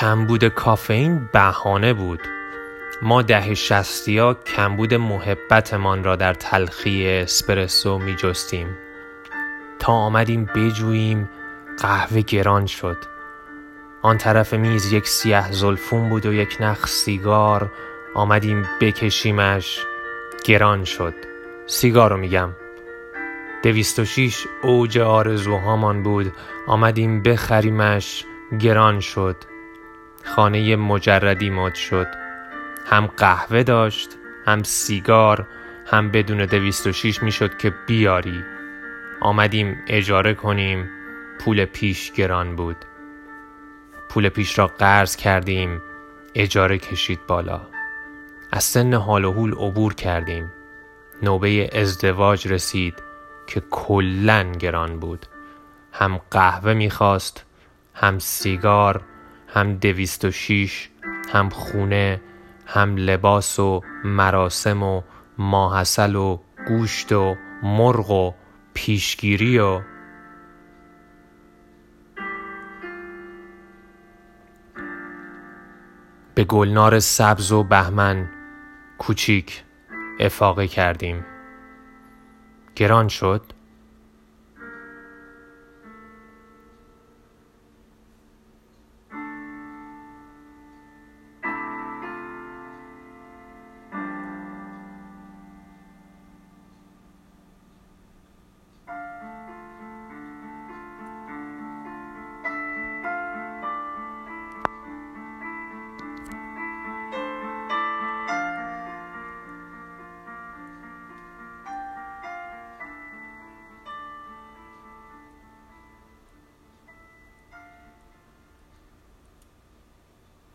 کمبود کافئین بهانه بود. ما ده شستیا کمبود محبتمان را در تلخی اسپرسو می جستیم تا آمدیم بجوییم قهوه گران شد. آن طرف میز یک سیه زلفون بود و یک نخ سیگار. آمدیم بکشیمش گران شد. سیگار رو میگم. دویست و شیش اوج آرزوهامان بود. آمدیم بخریمش گران شد. خانه مجردی مد شد. هم قهوه داشت هم سیگار هم بدون دویست و شیش می‌شد که بیاری. آمدیم اجاره کنیم. پول پیش گران بود. پول پیش را قرض کردیم. اجاره کشید بالا. از سن حال و حول عبور کردیم. نوبه ازدواج رسید که کلا گران بود. هم قهوه می‌خواست هم سیگار هم دویست و شیش هم خونه هم لباس و مراسم و ماحصل و گوشت و مرغ و پیشگیری و به گلنار سبز و بهمن کوچیک افاقه کردیم. گران شد؟